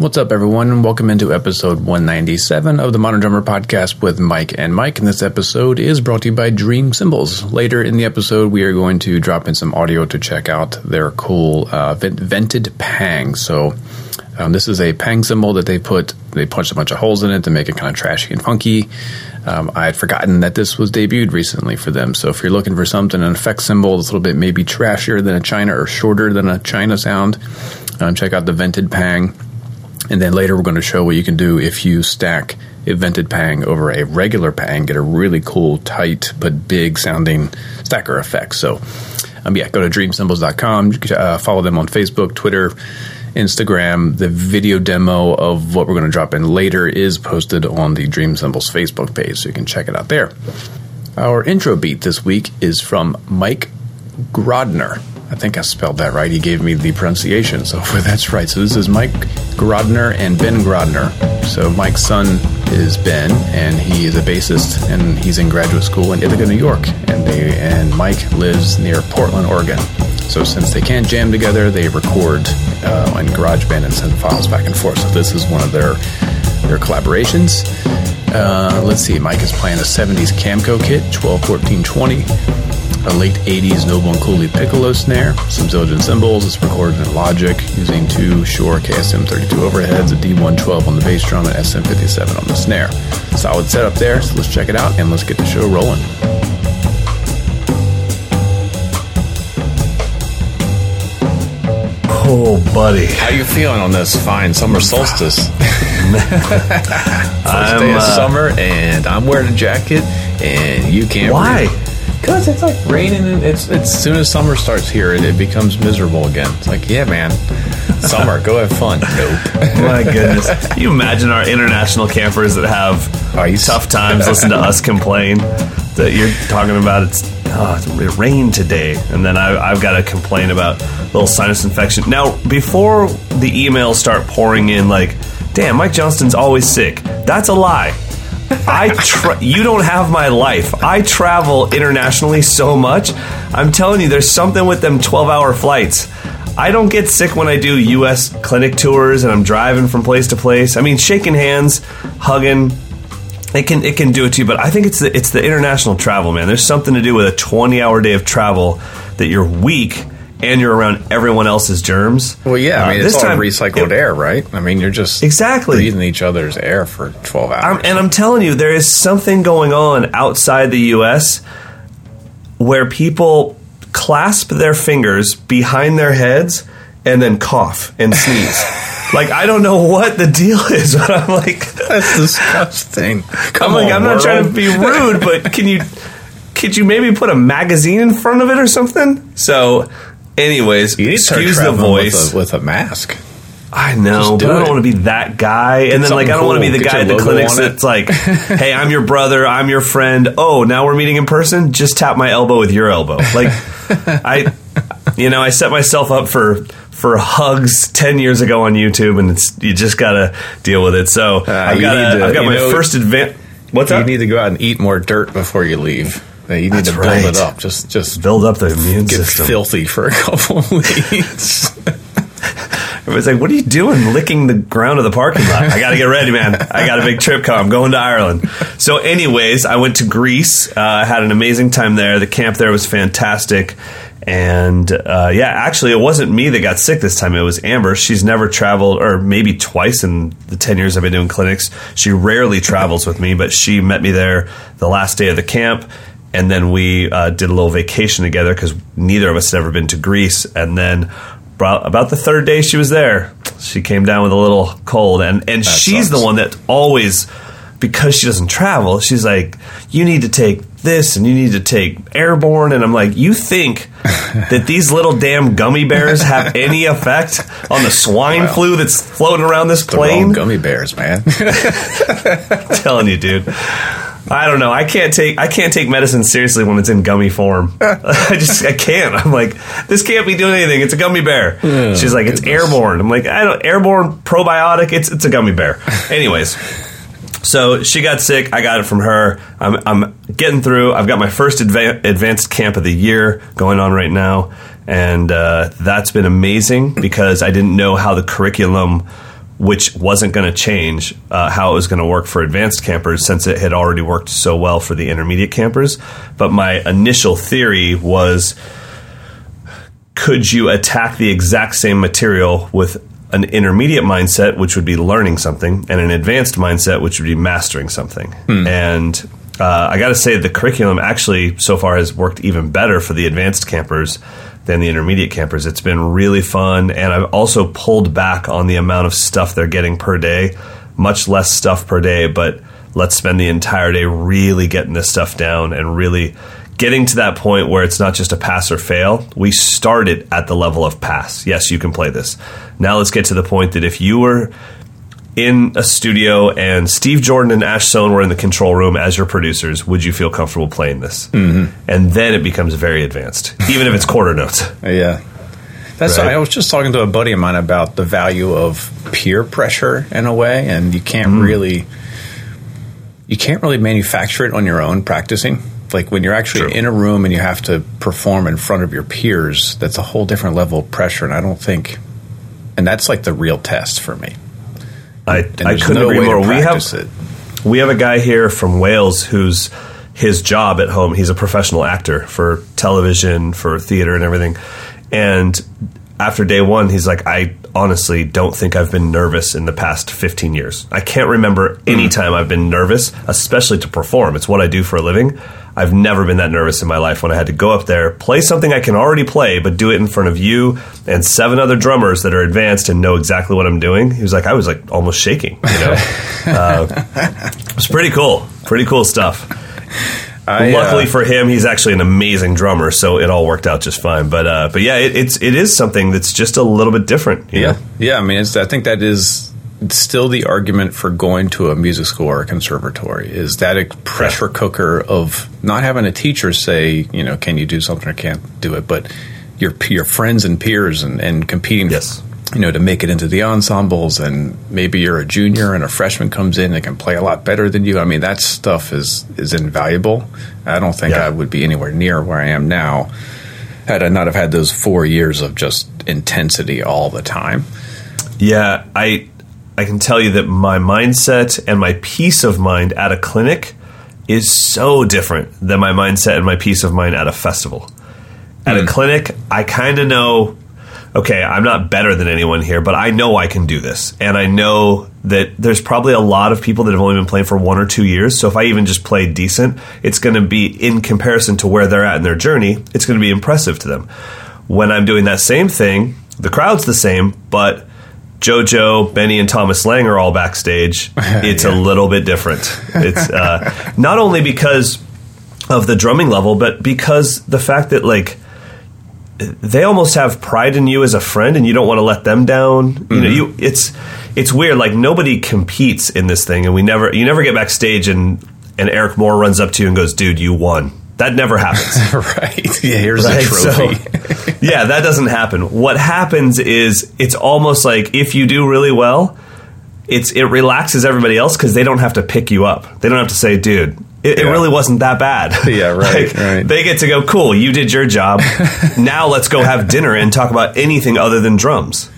What's up, everyone? Welcome into episode 197 of the Modern Drummer Podcast with Mike and Mike. And this episode is brought to you by Dream Cymbals. Later in the episode, we are going to drop in some audio to check out their cool uh, vented Pang. So, um, this is a Pang cymbal that they put, they punched a bunch of holes in it to make it kind of trashy and funky. Um, I had forgotten that this was debuted recently for them. So, if you're looking for something, an effect cymbal that's a little bit maybe trashier than a China or shorter than a China sound, um, check out the vented Pang. And then later we're going to show what you can do if you stack a vented pang over a regular pang, get a really cool, tight, but big sounding stacker effect. So, um, yeah, go to dreamcymbals.com, uh, follow them on Facebook, Twitter, Instagram. The video demo of what we're going to drop in later is posted on the Dream Cymbals Facebook page, so you can check it out there. Our intro beat this week is from Mike Grodner. I think I spelled that right. He gave me the pronunciation, so that's right. So this is Mike Grodner and Ben Grodner. So Mike's son is Ben, and he is a bassist, and he's in graduate school in Ithaca, New York, and they and Mike lives near Portland, Oregon. So since they can't jam together, they record uh, on GarageBand and send files back and forth. So this is one of their their collaborations. Uh, let's see, Mike is playing a 70s Camco kit, 12, 14, 20 a late 80s Noble and Cooley piccolo snare, some Zildjian cymbals. It's recorded in Logic using two Shure KSM32 overheads, a D112 on the bass drum, and SM57 on the snare. Solid setup there, so let's check it out and let's get the show rolling. Oh, buddy. How you feeling on this fine summer solstice? First I'm, day of uh, summer, and I'm wearing a jacket, and you can't. Why? Because it's like raining. And it's, it's as soon as summer starts here, it, it becomes miserable again. It's like, yeah, man, summer, go have fun. Nope. My goodness. Can you imagine our international campers that have Ice. tough times listen to us complain that you're talking about it's, oh, it rained today and then I, I've got to complain about a little sinus infection. Now, before the emails start pouring in like, damn, Mike Johnston's always sick. That's a lie. I tra- you don't have my life. I travel internationally so much. I'm telling you, there's something with them 12 hour flights. I don't get sick when I do U.S. clinic tours and I'm driving from place to place. I mean, shaking hands, hugging, it can it can do it to you. But I think it's the it's the international travel, man. There's something to do with a 20 hour day of travel that you're weak and you're around everyone else's germs. Well, yeah, I Uh, mean, it's all recycled air, right? I mean, you're just Exactly. breathing each other's air for 12 hours. I'm, and I'm telling you, there is something going on outside the U.S. where people clasp their fingers behind their heads and then cough and sneeze. like I don't know what the deal is, but I'm like, That's disgusting. Come I'm like, on, I'm not trying to be rude, but can you, could you maybe put a magazine in front of it or something? So, anyways, You need to excuse the traveling with voice. a, with a mask. I know, but I don't want to be that guy. And then, like, I don't something want to be the Get guy at the clinics that's like, hey, I'm your brother, I'm your friend. Oh, now we're meeting in person? Just tap my elbow with your elbow. Like, I, you know, I set myself up for. For hugs ten years ago on YouTube, and it's you just gotta deal with it. So uh, I've you got I've got my know- first advance. What's You up? You need to go out and eat more dirt before you leave. You need That's to build right. it up. Just just Build up the immune system get system. filthy for a couple of weeks. Everybody's like, "What are you doing, licking the ground of the parking lot?" I got to get ready, man. I got a big trip coming. I'm going to Ireland. So, anyways, I went to Greece. Uh, had an amazing time there. The camp there was fantastic. And uh, yeah, actually, it wasn't me that got sick this time. It was Amber. She's never traveled, or maybe twice in the ten years I've been doing clinics. She rarely travels with me, but she met me there the last day of the camp and then we uh, did a little vacation together because neither of us had ever been to Greece. And then about, about the third day she was there, she came down with a little cold, and and she's sucks. the one that always. Because she doesn't travel, she's like, you need to take this and you need to take airborne. And I'm like, you think that these little damn gummy bears have any effect on the swine flu that's floating around this plane? gummy bears, man. telling you, dude. I don't know. I can't take I can't take medicine seriously when it's in gummy form. I just I can't. I'm like, this can't be doing anything. It's a gummy bear. She's like, it's airborne. I'm like, I don't airborne probiotic. It's it's a gummy bear. Anyways. So she got sick. I got it from her. I'm, I'm getting through. I've got my first adva- advanced camp of the year going on right now, and uh, that's been amazing because I didn't know how the curriculum which wasn't going to change uh, how it was going to work for advanced campers since it had already worked so well for the intermediate campers. But my initial theory was could you attack the exact same material with an intermediate mindset, which would be learning something, and an advanced mindset, which would be mastering something? And uh, I got to say, the curriculum actually so far has worked even better for the advanced campers than the intermediate campers. It's been really fun, and I've also pulled back on the amount of stuff they're getting per day. Much less stuff per day, but let's spend the entire day really getting this stuff down and really getting to that point where it's not just a pass or fail. We started at the level of pass. Yes, you can play this. Now let's get to the point that if you were in a studio and Steve Jordan and Ash Soan were in the control room as your producers, would you feel comfortable playing this? Mm-hmm. And then it becomes very advanced, even if it's quarter notes. Yeah. That's Right. I was just talking to a buddy of mine about the value of peer pressure in a way, and you can't Mm. really you can't really manufacture it on your own practicing. Like when you're actually True. in a room and you have to perform in front of your peers, that's a whole different level of pressure, and I don't think and that's like the real test for me. I, And I couldn't no agree more. We have it. we have a guy here from Wales who's his job at home. He's a professional actor for television, for theater, and everything. And after day one, he's like, I honestly don't think I've been nervous in the past 15 years. I can't remember any time I've been nervous, especially to perform. It's what I do for a living. I've never been that nervous in my life when I had to go up there, play something I can already play, but do it in front of you and seven other drummers that are advanced and know exactly what I'm doing. He was like, I was like almost shaking, you know? uh, it was pretty cool. Pretty cool stuff. I, uh, Luckily for him, he's actually an amazing drummer, so it all worked out just fine. But uh, but yeah, it, it's it is something that's just a little bit different. you Yeah, know? yeah. I mean, it's, I think that is still the argument for going to a music school or a conservatory is that a pressure cooker of not having a teacher say, you know, can you do something or can't do it, but your your friends and peers and, and competing. Yes. You know, to make it into the ensembles, and maybe you're a junior and a freshman comes in and can play a lot better than you. I mean, that stuff is is invaluable. I don't think Yeah. I would be anywhere near where I am now had I not have had those four years of just intensity all the time. Yeah, I I can tell you that my mindset and my peace of mind at a clinic is so different than my mindset and my peace of mind at a festival. At a hmm. clinic, I kind of know okay, I'm not better than anyone here, but I know I can do this. And I know that there's probably a lot of people that have only been playing for one or two years. So if I even just play decent, it's going to be in comparison to where they're at in their journey, it's going to be impressive to them. When I'm doing that same thing, the crowd's the same, but JoJo, Benny, and Thomas Lang are all backstage. It's a little bit different. It's uh, not only because of the drumming level, but because the fact that like they almost have pride in you as a friend, and you don't want to let them down. You know, mm-hmm. you it's it's weird. Like nobody competes in this thing, and we never you never get backstage and and Eric Moore runs up to you and goes, "Dude, you won." That never happens. right. Yeah, here's Right, a trophy. so- yeah, that doesn't happen. What happens is it's almost like if you do really well, it's it relaxes everybody else because they don't have to pick you up. They don't have to say, "Dude, it, it really wasn't that bad." Yeah, right, Like, right. They get to go, "Cool, you did your job. now let's go have dinner and talk about anything other than drums."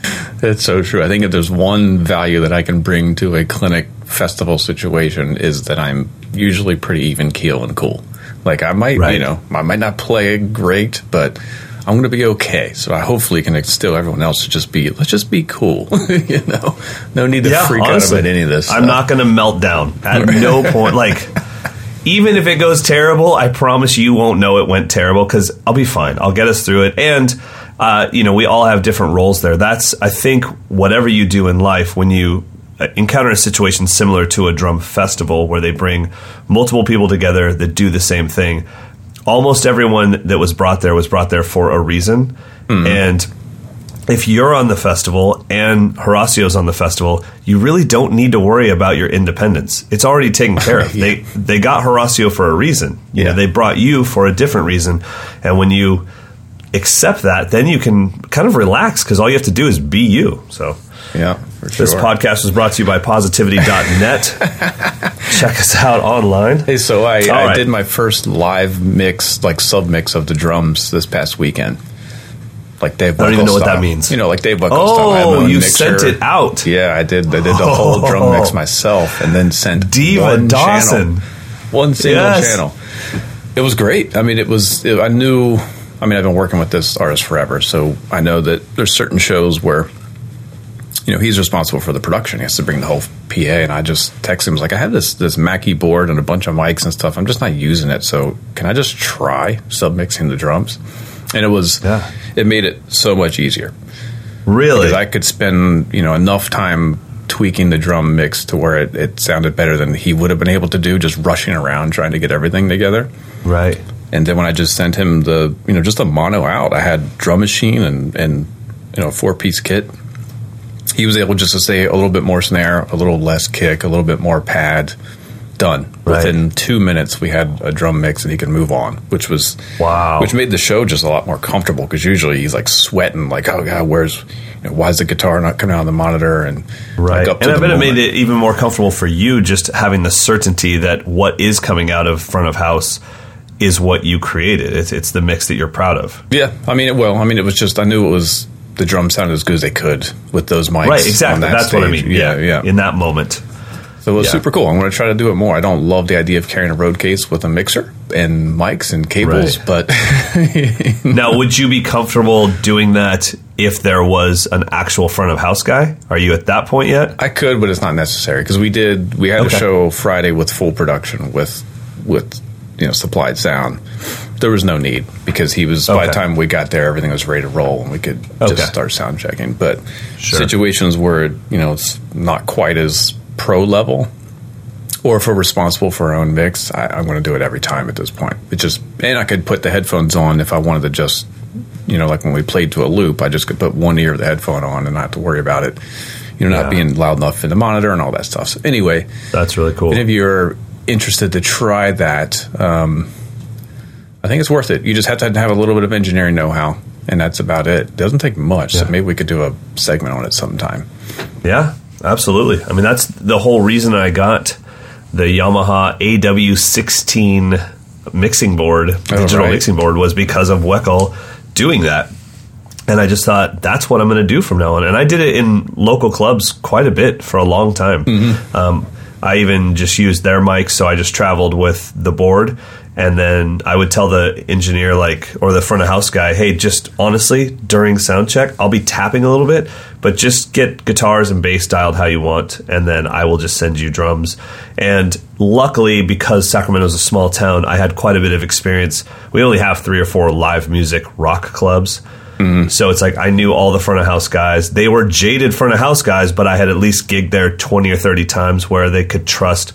It's so true. I think if there's one value that I can bring to a clinic festival situation is that I'm usually pretty even keel and cool. Like I might, Right. you know, I might not play great, but I'm going to be okay. So I hopefully can instill everyone else to just be, let's just be cool. you know, no need to freak honestly, out about any of this. I'm stuff. not going to melt down at no point. Like, even if it goes terrible, I promise you won't know it went terrible because I'll be fine. I'll get us through it. And, uh, you know, we all have different roles there. That's, I think, whatever you do in life when you uh, encounter a situation similar to a drum festival where they bring multiple people together that do the same thing. Almost everyone that was brought there was brought there for a reason. And if you're on the festival and Horacio's on the festival, you really don't need to worry about your independence. It's already taken care of. They they got Horacio for a reason. You know, Yeah. they brought you for a different reason. And when you accept that, then you can kind of relax because all you have to do is be you. So Yeah, sure. this podcast was brought to you by positivity.net. Check us out online. Hey, so I, I right. did my first live mix, like sub mix of the drums this past weekend. Like Dave. I don't even know what that means. You know, like Dave Weckl style. Oh, I had my Oh, you mixer. sent it out. Yeah, I did. I did the whole drum mix oh. myself, and then sent Diva one Dawson. channel, one single Yes. channel. It was great. I mean, it was. It, I knew. I mean, I've been working with this artist forever, so I know that there's certain shows where, you know, he's responsible for the production. He has to bring the whole PA, and I just text him like, I have this this Mackie board and a bunch of mics and stuff. I'm just not using it, so can I just try submixing the drums? And it was. Yeah. It made it so much easier Really? because I could spend you know enough time tweaking the drum mix to where it, it sounded better than he would have been able to do just rushing around trying to get everything together. right. And then when I just sent him the you know just a mono out, I had drum machine and and you know four piece kit. He was able just to say a little bit more snare, a little less kick, a little bit more pad. Done Right. within two minutes. We had a drum mix, and he could move on, which was Wow. which made the show just a lot more comfortable because usually he's like sweating, like oh god, where's you know, why is the guitar not coming out of the monitor and Right. like, and I bet it made it even more comfortable for you just having the certainty that what is coming out of front of house is what you created. It's, it's the mix that you're proud of. Yeah, I mean, it, well, I mean, it was just I knew it was the drums sounded as good as they could with those mics. Right, exactly. that That's what I stage. mean. Yeah, yeah. In that moment. So it was yeah. super cool. I'm going to try to do it more. I don't love the idea of carrying a road case with a mixer and mics and cables, Right. but Now, would you be comfortable doing that if there was an actual front of house guy? Are you at that point yet? I could, but it's not necessary because we did. We had Okay. a show Friday with full production with with you know supplied sound. There was no need because he was by the time we got there, everything was ready to roll and we could Okay. just start sound checking. But Sure. situations where you know it's not quite as pro level. Or if we're responsible for our own mix, I, I'm going to do it every time at this point. It just and I could put the headphones on if I wanted to just, you know, like when we played to a loop, I just could put one ear of the headphone on and not have to worry about it, you know, not being loud enough in the monitor and all that stuff. So anyway, That's really cool. and if you're interested to try that, um, I think it's worth it. You just have to have a little bit of engineering know-how, and that's about it. It doesn't take much. So maybe we could do a segment on it sometime. Yeah, absolutely. I mean, that's the whole reason I got the Yamaha AW16 mixing board, digital right. mixing board, was because of Weckl doing that. And I just thought that's what I'm going to do from now on. And I did it in local clubs quite a bit for a long time. Um, I even just used their mics, so I just traveled with the board. And then I would tell the engineer, like, or the front of house guy, hey, just honestly, during sound check, I'll be tapping a little bit, but just get guitars and bass dialed how you want. And then I will just send you drums. And luckily, because Sacramento is a small town, I had quite a bit of experience. We only have three or four live music rock clubs. Mm-hmm. So it's like I knew all the front of house guys. They were jaded front of house guys, but I had at least gigged there 20 or 30 times where they could trust.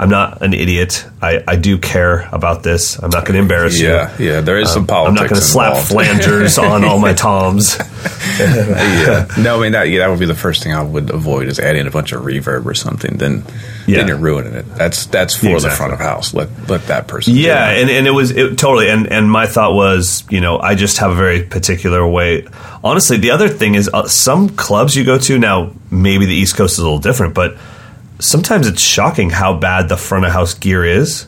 I'm not an idiot. I, I do care about this. I'm not going to embarrass you. Yeah, yeah. There is some politics. I'm not going to slap flangers on all my toms. yeah. No, I mean that. Yeah, that would be the first thing I would avoid is adding a bunch of reverb or something. Then, Yeah. then you're ruining it. That's that's for the front of house. Let let that person. Yeah, and, and it was it, totally. And and my thought was, you know, I just have a very particular way. Honestly, the other thing is uh, some clubs you go to now. Maybe the East Coast is a little different, but sometimes it's shocking how bad the front of house gear is.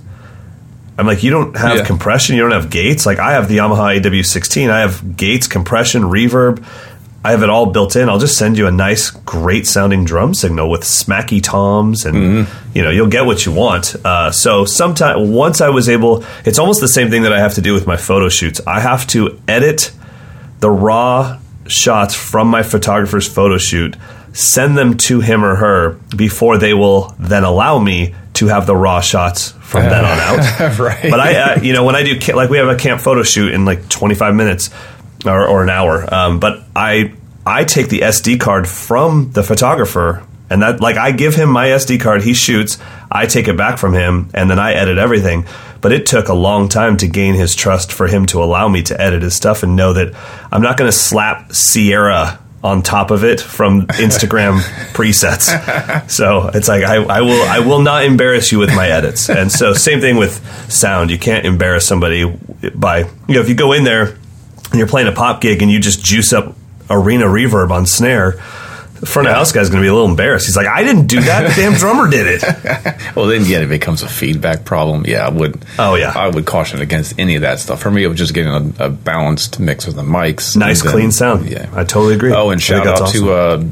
I'm like, you don't have Yeah. compression, you don't have gates. Like I have the Yamaha AW16, I have gates, compression, reverb. I have it all built in. I'll just send you a nice, great sounding drum signal with smacky toms, and Mm-hmm. you know you'll get what you want. Uh, so sometimes once I was able, it's almost the same thing that I have to do with my photo shoots. I have to edit the raw shots from my photographer's photo shoot, send them to him or her before they will then allow me to have the raw shots from then on out. right. But I, uh, you know, when I do like we have a camp photo shoot in like 25 minutes or, or an hour, um, but I I take the SD card from the photographer. And that, like, I give him my SD card, he shoots, I take it back from him, and then I edit everything. But it took a long time to gain his trust for him to allow me to edit his stuff and know that I'm not going to slap Sierra on top of it from Instagram presets. So it's like I, I will I will not embarrass you with my edits. And so same thing with sound. You can't embarrass somebody by you know if you go in there and you're playing a pop gig and you just juice up arena reverb on snare. Front of house guy's going to be a little embarrassed. He's like, I didn't do that. The damn drummer did it. well, then yeah, it becomes a feedback problem. Yeah, I would. Oh, yeah. I would caution against any of that stuff. For me, it was just getting a, a balanced mix of the mics. Nice, then- clean sound. Yeah, I totally agree. Oh, and I shout out awesome. to uh,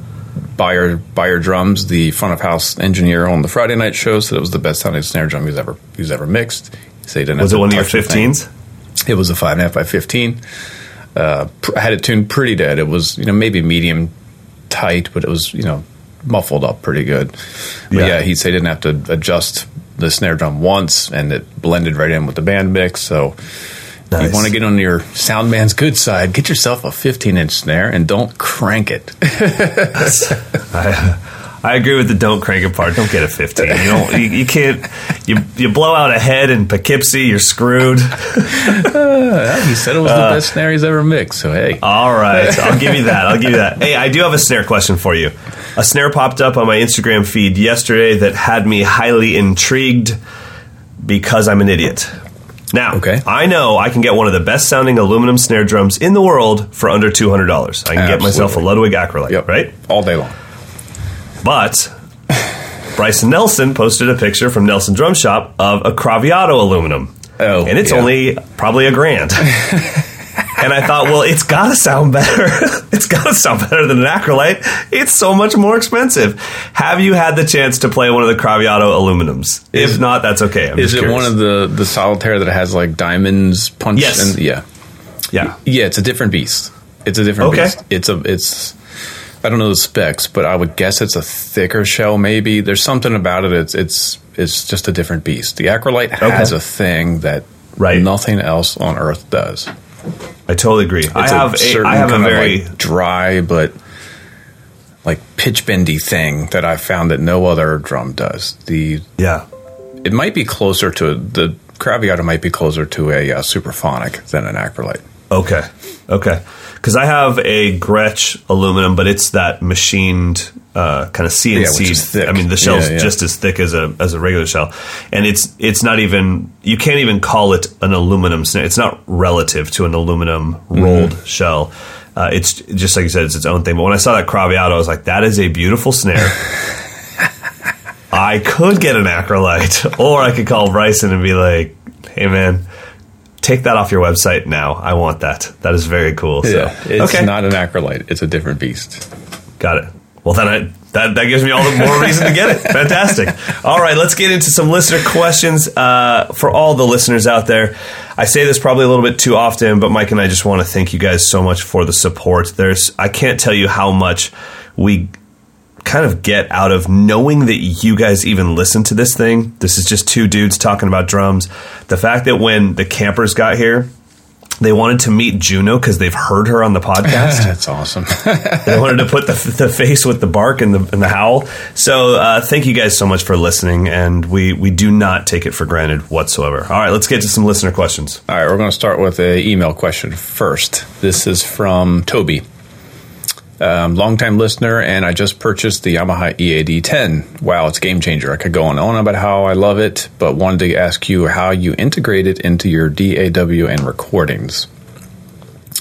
Buyer Buyer Drums, the front of house engineer on the Friday night show. Said it was the best sounding snare drum he's ever he's ever mixed. He said he didn't Was it one of your touch the thing. 15s? It was a five and a half by fifteen. Uh, pr- I had it tuned pretty dead. It was you know maybe medium tight, but it was you know muffled up pretty good. But Yeah. yeah, he said he didn't have to adjust the snare drum once, and it blended right in with the band mix. So. If you want to get on your sound man's good side, get yourself a 15 inch snare and don't crank it. I, I agree with the don't crank it part. Don't get a 15. You don't. You, you can't. You you blow out a head in Poughkeepsie, you're screwed. Uh, he said it was the uh, best snare he's ever mixed. So hey, All right, I'll give you that. I'll give you that. Hey, I do have a snare question for you. A snare popped up on my Instagram feed yesterday that had me highly intrigued because I'm an idiot. Now, Okay. I know I can get one of the best sounding aluminum snare drums in the world for under two hundred dollars. I can get myself a Ludwig Acrolite, yep, right? all day long. But Bryson Nelson posted a picture from Nelson Drum Shop of a Craviotto aluminum. Oh, and it's yeah. only probably a grand. and I thought, well, it's got to sound better. it's got to sound better than an acrolite. It's so much more expensive. Have you had the chance to play one of the Craviotto aluminums? Is- if not, that's okay. I'm Is just it one of the the solitaire that has like diamonds punched? Yes. in? yeah, yeah. yeah. It's a different beast. It's a different Okay. beast. It's a it's. I don't know the specs, but I would guess it's a thicker shell. Maybe there's something about it. It's it's it's just a different beast. The acrolite has Okay. a thing that Right. nothing else on earth does. I totally agree. I It's have a, certain I have a very like, dry but like pitch bendy thing that I found that no other drum does. The yeah. it might be closer to the Craviotto might be closer to a uh, Supraphonic than an acrolite. Okay. Okay. Because I have a Gretsch aluminum, but it's that machined uh, kind of CNC. Yeah, which is thick. I mean, the shell's Yeah, yeah. just as thick as a as a regular shell, and it's it's not even you can't even call it an aluminum snare. It's not relative to an aluminum rolled Mm-hmm. shell. Uh, it's just like you said, it's its own thing. But when I saw that Craviotto, I was like, that is a beautiful snare. I could get an acrolite, or I could call Bryson and be like, "Hey, man." Take that off your website now. I want that. That is very cool. So, it's okay, not an acrolite; it's a different beast. got it. Well, then I, that that gives me all the more reason to get it. Fantastic. All right, let's get into some listener questions uh, for all the listeners out there. I say this probably a little bit too often, but Mike and I just want to thank you guys so much for the support. There's I can't tell you how much we kind of get out of knowing that you guys even listen to this thing. This is just two dudes talking about drums. The fact that when the campers got here, they wanted to meet Juno because they've heard her on the podcast. That's awesome. they wanted to put the, the face with the bark and the, and the howl. So uh, thank you guys so much for listening, and we, we do not take it for granted whatsoever. All right, let's get to some listener questions. All right, we're going to start with a email question first. This is from Toby, um, longtime listener, and I just purchased the Yamaha E EAD 10. Wow, it's game changer. I could go on and on about how I love it, but wanted to ask you how you integrate it into your DAW and recordings.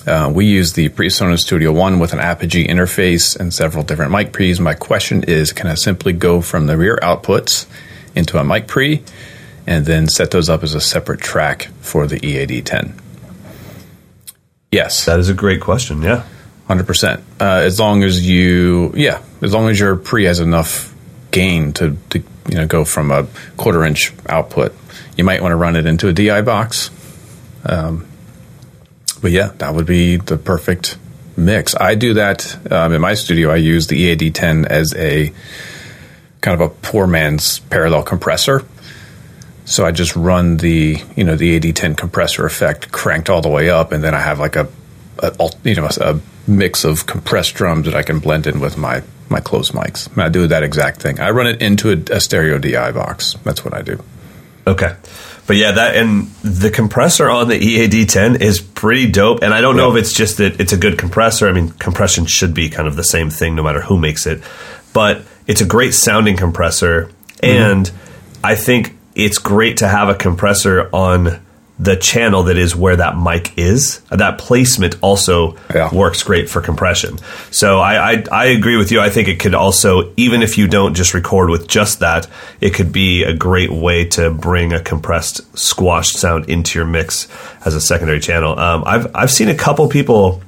Uh, we use the PreSonus Studio One with an Apogee interface and several different mic pre's. My question is, can I simply go from the rear outputs into a mic pre, and then set those up as a separate track for the E EAD 10? Yes, That is a great question. Yeah. Hundred percent. Uh, as long as you, yeah, as long as your pre has enough gain to, to you know go from a quarter inch output, you might want to run it into a DI box. Um, but yeah, that would be the perfect mix. I do that um, in my studio. I use the EAD 10 as a kind of a poor man's parallel compressor. So I just run the you know the EAD 10 compressor effect cranked all the way up, and then I have like a, a you know a mix of compressed drums that I can blend in with my my closed mics. And I do that exact thing. I run it into a, a stereo DI box. That's what I do. Okay. But yeah, that and the compressor on the E EAD 10 is pretty dope. And I don't know Yeah. if it's just that it's a good compressor. I mean, compression should be kind of the same thing no matter who makes it. But it's a great sounding compressor. Mm-hmm. And I think it's great to have a compressor on the channel that is where that mic is. That placement also Yeah. works great for compression. So I, I I agree with you. I think it could also, even if you don't just record with just that, it could be a great way to bring a compressed, squashed sound into your mix as a secondary channel. Um, I've I've seen a couple people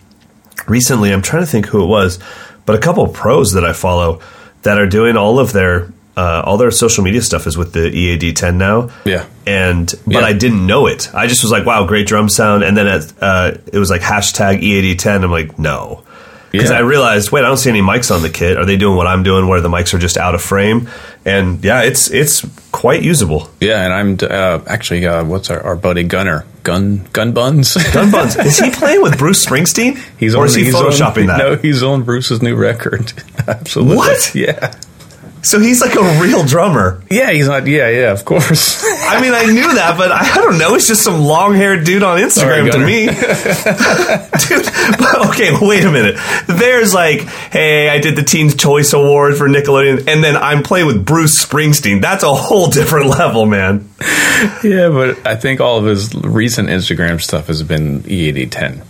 recently. I'm trying to think who it was, but a couple pros that I follow that are doing all of their uh, all their social media stuff is with the EAD 10 now. Yeah. And but Yeah. I didn't know it. I just was like, wow, great drum sound. And then it, uh, it was like hashtag EAD 10. I'm like, no. Because Yeah. I realized, wait, I don't see any mics on the kit. Are they doing what I'm doing, where the mics are just out of frame? And yeah, it's it's quite usable. Yeah, and I'm uh, actually uh, what's our, our buddy Gunner Gun Gun Buns. Gun Buns, is he playing with Bruce Springsteen? He's or is he photoshopping on, that? No, he's on Bruce's new record. Absolutely. What? Yeah. So he's like a real drummer. Yeah, he's not. Yeah, yeah, of course. I mean, I knew that, but I, I don't know. It's just some long haired dude on Instagram Sorry, to me. dude, but okay, wait a minute. There's like, hey, I did the Teen Choice Award for Nickelodeon, and then I'm playing with Bruce Springsteen. That's a whole different level, man. yeah, but I think all of his recent Instagram stuff has been E EAD 10.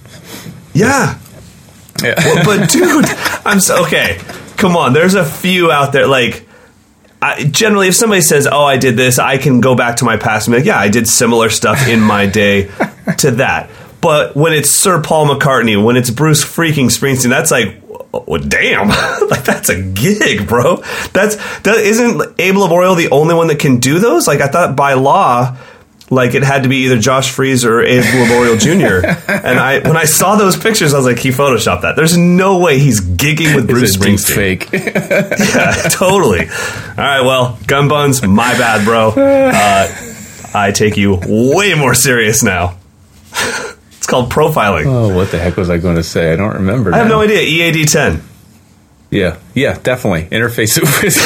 Yeah. Yeah. Well, but dude, I'm so okay. Come on, there's a few out there like. I, generally, if somebody says, "Oh, I did this," I can go back to my past and be like, "Yeah, I did similar stuff in my day to that." But when it's Sir Paul McCartney, when it's Bruce freaking Springsteen, that's like, damn, like that's a gig, bro. That's that isn't Abel of Laboriel the only one that can do those. Like I thought by law, like it had to be either Josh Freese or Abe Laboriel Jr. and I when I saw those pictures, I was like, he photoshopped that. There's no way he's gigging with Bruce Springsteen. fake. Yeah, totally. All right, well, gun buns, my bad, bro. Uh, I take you way more serious now. it's called profiling. oh, what the heck was I going to say? I don't remember. I have no idea. EAD 10. Yeah, yeah, definitely interface it with.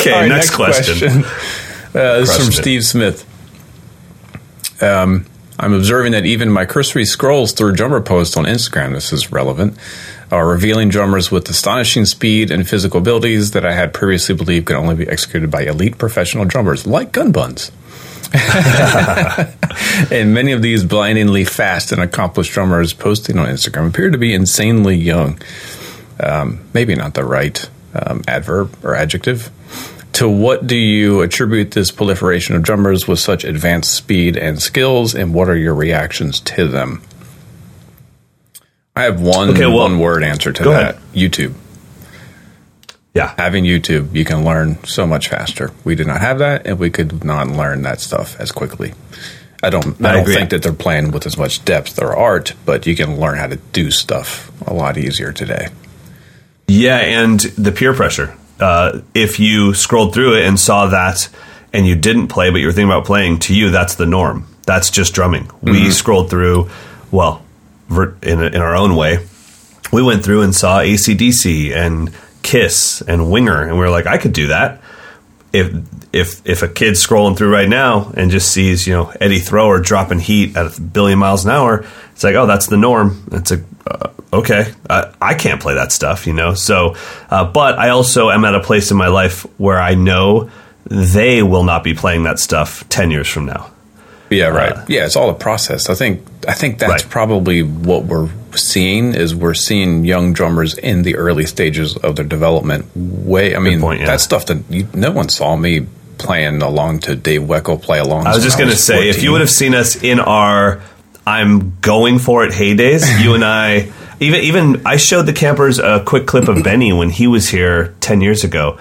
Okay, right, next, question. Uh, this is from it. Steve Smith. Um, I'm observing that even my cursory scrolls through drummer posts on Instagram, this is relevant, are revealing drummers with astonishing speed and physical abilities that I had previously believed could only be executed by elite professional drummers like gun buns. and many of these blindingly fast and accomplished drummers posting on Instagram appear to be insanely young. Um, maybe not the right um, adverb or adjective. To what do you attribute this proliferation of drummers with such advanced speed and skills, and what are your reactions to them? I have one Okay, well, one word answer to that. ahead. YouTube. Yeah. Having YouTube, you can learn so much faster. We did not have that, and we could not learn that stuff as quickly. I don't. I, I don't agree. think that they're playing with as much depth or art, but you can learn how to do stuff a lot easier today. Yeah, and the peer pressure. Uh, if you scrolled through it and saw that and you didn't play, but you were thinking about playing, to you, that's the norm. That's just drumming. We scrolled through, well, in, in our own way. We went through and saw ACDC and Kiss and Winger, and we were like, I could do that. If if if a kid's scrolling through right now and just sees you know Eddy Thrower dropping heat at a billion miles an hour, it's like oh that's the norm. It's a uh, okay. I, I can't play that stuff, you know. So, uh, but I also am at a place in my life where I know they will not be playing that stuff ten years from now. Yeah, right. yeah, it's all a process. I think I think that's Right. probably what we're seeing is we're seeing young drummers in the early stages of their development. Way, I mean, point, yeah. that stuff that you, no one saw me playing along to Dave Weckl play along. I was just going to say, if you would have seen us in our "I'm going for it" heydays, you and I, even even I showed the campers a quick clip of Benny when he was here ten years ago,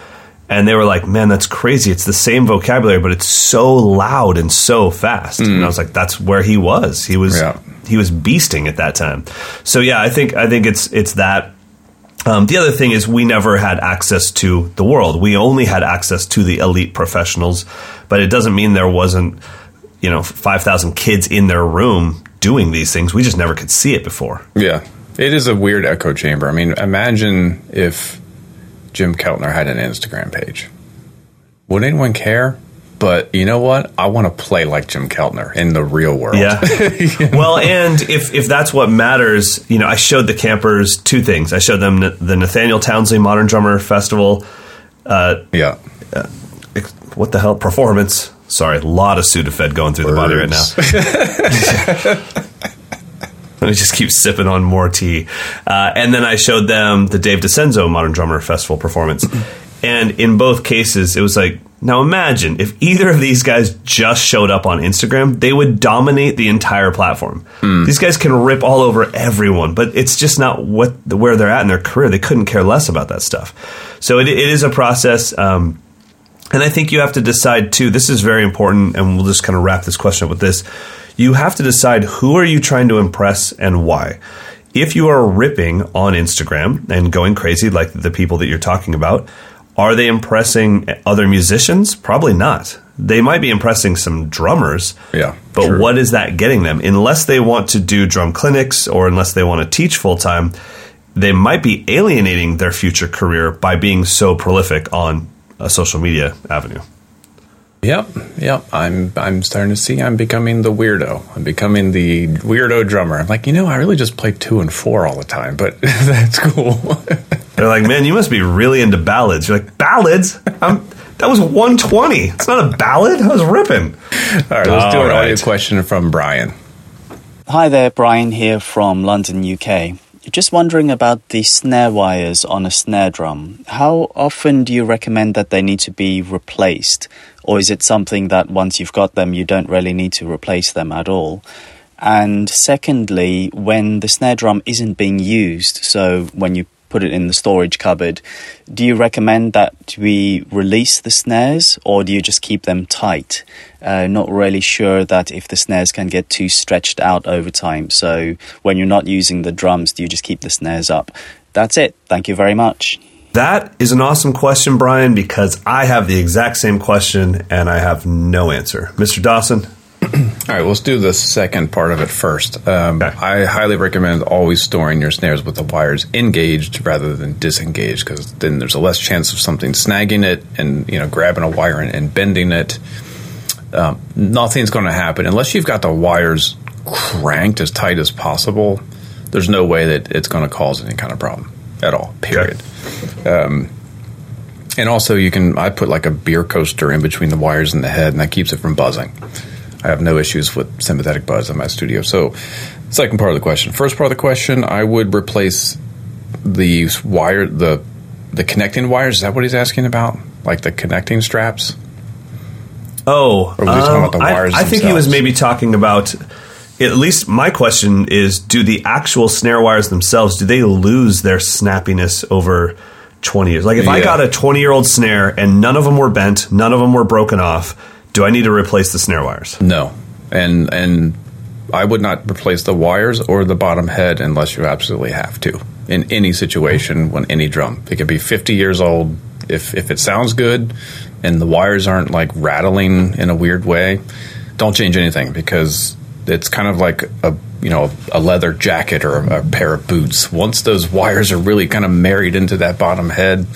and they were like, "Man, that's crazy! It's the same vocabulary, but it's so loud and so fast." And I was like, "That's where he was. He was Yeah. he was beasting at that time." So yeah, I think I think it's it's that. Um, the other thing is, we never had access to the world. We only had access to the elite professionals, but it doesn't mean there wasn't, you know, 5,000 kids in their room doing these things. We just never could see it before. Yeah, it is a weird echo chamber. I mean, imagine if Jim Keltner had an Instagram page. Would anyone care? But you know what? I want to play like Jim Keltner in the real world. Yeah. well, and if if that's what matters, you know, I showed the campers two things. I showed them the Nathaniel Townsley Modern Drummer Festival. Uh, yeah. Uh, ex- What the hell? Performance. Sorry, a lot of Sudafed going through Words. the body right now. And I just keep sipping on more tea. Uh, and then I showed them the Dave DiCenzo Modern Drummer Festival performance. and in both cases, it was like, now imagine if either of these guys just showed up on Instagram, they would dominate the entire platform. Mm. These guys can rip all over everyone, but it's just not what where they're at in their career. They couldn't care less about that stuff. So it, it is a process. Um, and I think you have to decide too. This is very important, and we'll just kind of wrap this question up with this. You have to decide who are you trying to impress and why. If you are ripping on Instagram and going crazy like the people that you're talking about, are they impressing other musicians? Probably not. They might be impressing some drummers. Yeah. But true. what is that getting them? Unless they want to do drum clinics or unless they want to teach full time, they might be alienating their future career by being so prolific on a social media avenue. Yep, yep. I'm I'm starting to see I'm becoming the weirdo. I'm becoming the weirdo drummer. I'm like, you know, I really just play two and four all the time, but that's cool. They're like, man, you must be really into ballads. You're like, ballads? I'm, that was 120. It's not a ballad. I was ripping. All right, let's all do an right. audio question from Brian. Hi there, Brian here from London, UK. Just wondering about the snare wires on a snare drum. How often do you recommend that they need to be replaced? Or is it something that once you've got them, you don't really need to replace them at all? And secondly, when the snare drum isn't being used, so when you put it in the storage cupboard, do you recommend that we release the snares or do you just keep them tight? Uh, not really sure that if the snares can get too stretched out over time. So when you're not using the drums, do you just keep the snares up? That's it. Thank you very much. That is an awesome question, Brian, because I have the exact same question and I have no answer. Mr. Dawson? All right, let's do the second part of it first. Um, okay. I highly recommend always storing your snares with the wires engaged rather than disengaged because then there's a less chance of something snagging it and you know grabbing a wire and, and bending it. Um, nothing's going to happen unless you've got the wires cranked as tight as possible. There's no way that it's going to cause any kind of problem at all. Period. Okay. Um, and also, you can I put like a beer coaster in between the wires and the head, and that keeps it from buzzing. I have no issues with sympathetic buzz in my studio. So, second part of the question. First part of the question, I would replace the wire the the connecting wires. Is that what he's asking about? Like the connecting straps? Oh, or was he talking about the um, wires? I, I think he was maybe talking about at least my question is do the actual snare wires themselves do they lose their snappiness over 20 years like if yeah. i got a 20 year old snare and none of them were bent none of them were broken off do i need to replace the snare wires no and and i would not replace the wires or the bottom head unless you absolutely have to in any situation when any drum it could be 50 years old if if it sounds good and the wires aren't like rattling in a weird way don't change anything because it's kind of like a you know a leather jacket or a, pair of boots. Once those wires are really kind of married into that bottom head,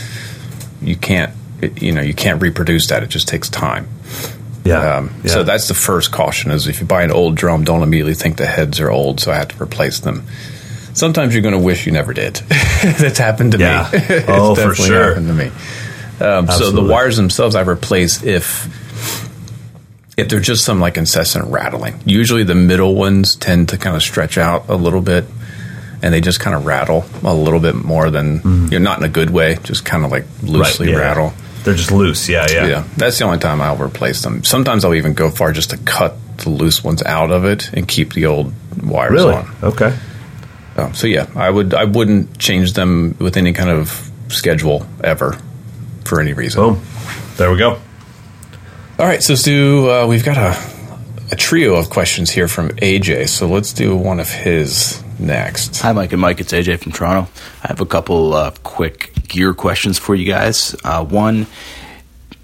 you can't you know you can't reproduce that. It just takes time. Yeah. Um, yeah. So that's the first caution: is if you buy an old drum, don't immediately think the heads are old, so I have to replace them. Sometimes you're going to wish you never did. that's happened to yeah. me. oh, for sure. Happened to me. Um, so the wires themselves I replace if if they're just some like incessant rattling. Usually the middle ones tend to kind of stretch out a little bit and they just kind of rattle a little bit more than mm-hmm. you know, not in a good way, just kind of like loosely right, yeah, rattle. They're just loose, yeah, yeah. Yeah. That's the only time I'll replace them. Sometimes I'll even go far just to cut the loose ones out of it and keep the old wires really? on. Okay. Um, so yeah, I would I wouldn't change them with any kind of schedule ever for any reason. Boom. There we go. All right, so Stu, uh, we've got a, a trio of questions here from AJ. So let's do one of his next. Hi, Mike and Mike. It's AJ from Toronto. I have a couple uh, quick gear questions for you guys. Uh, one,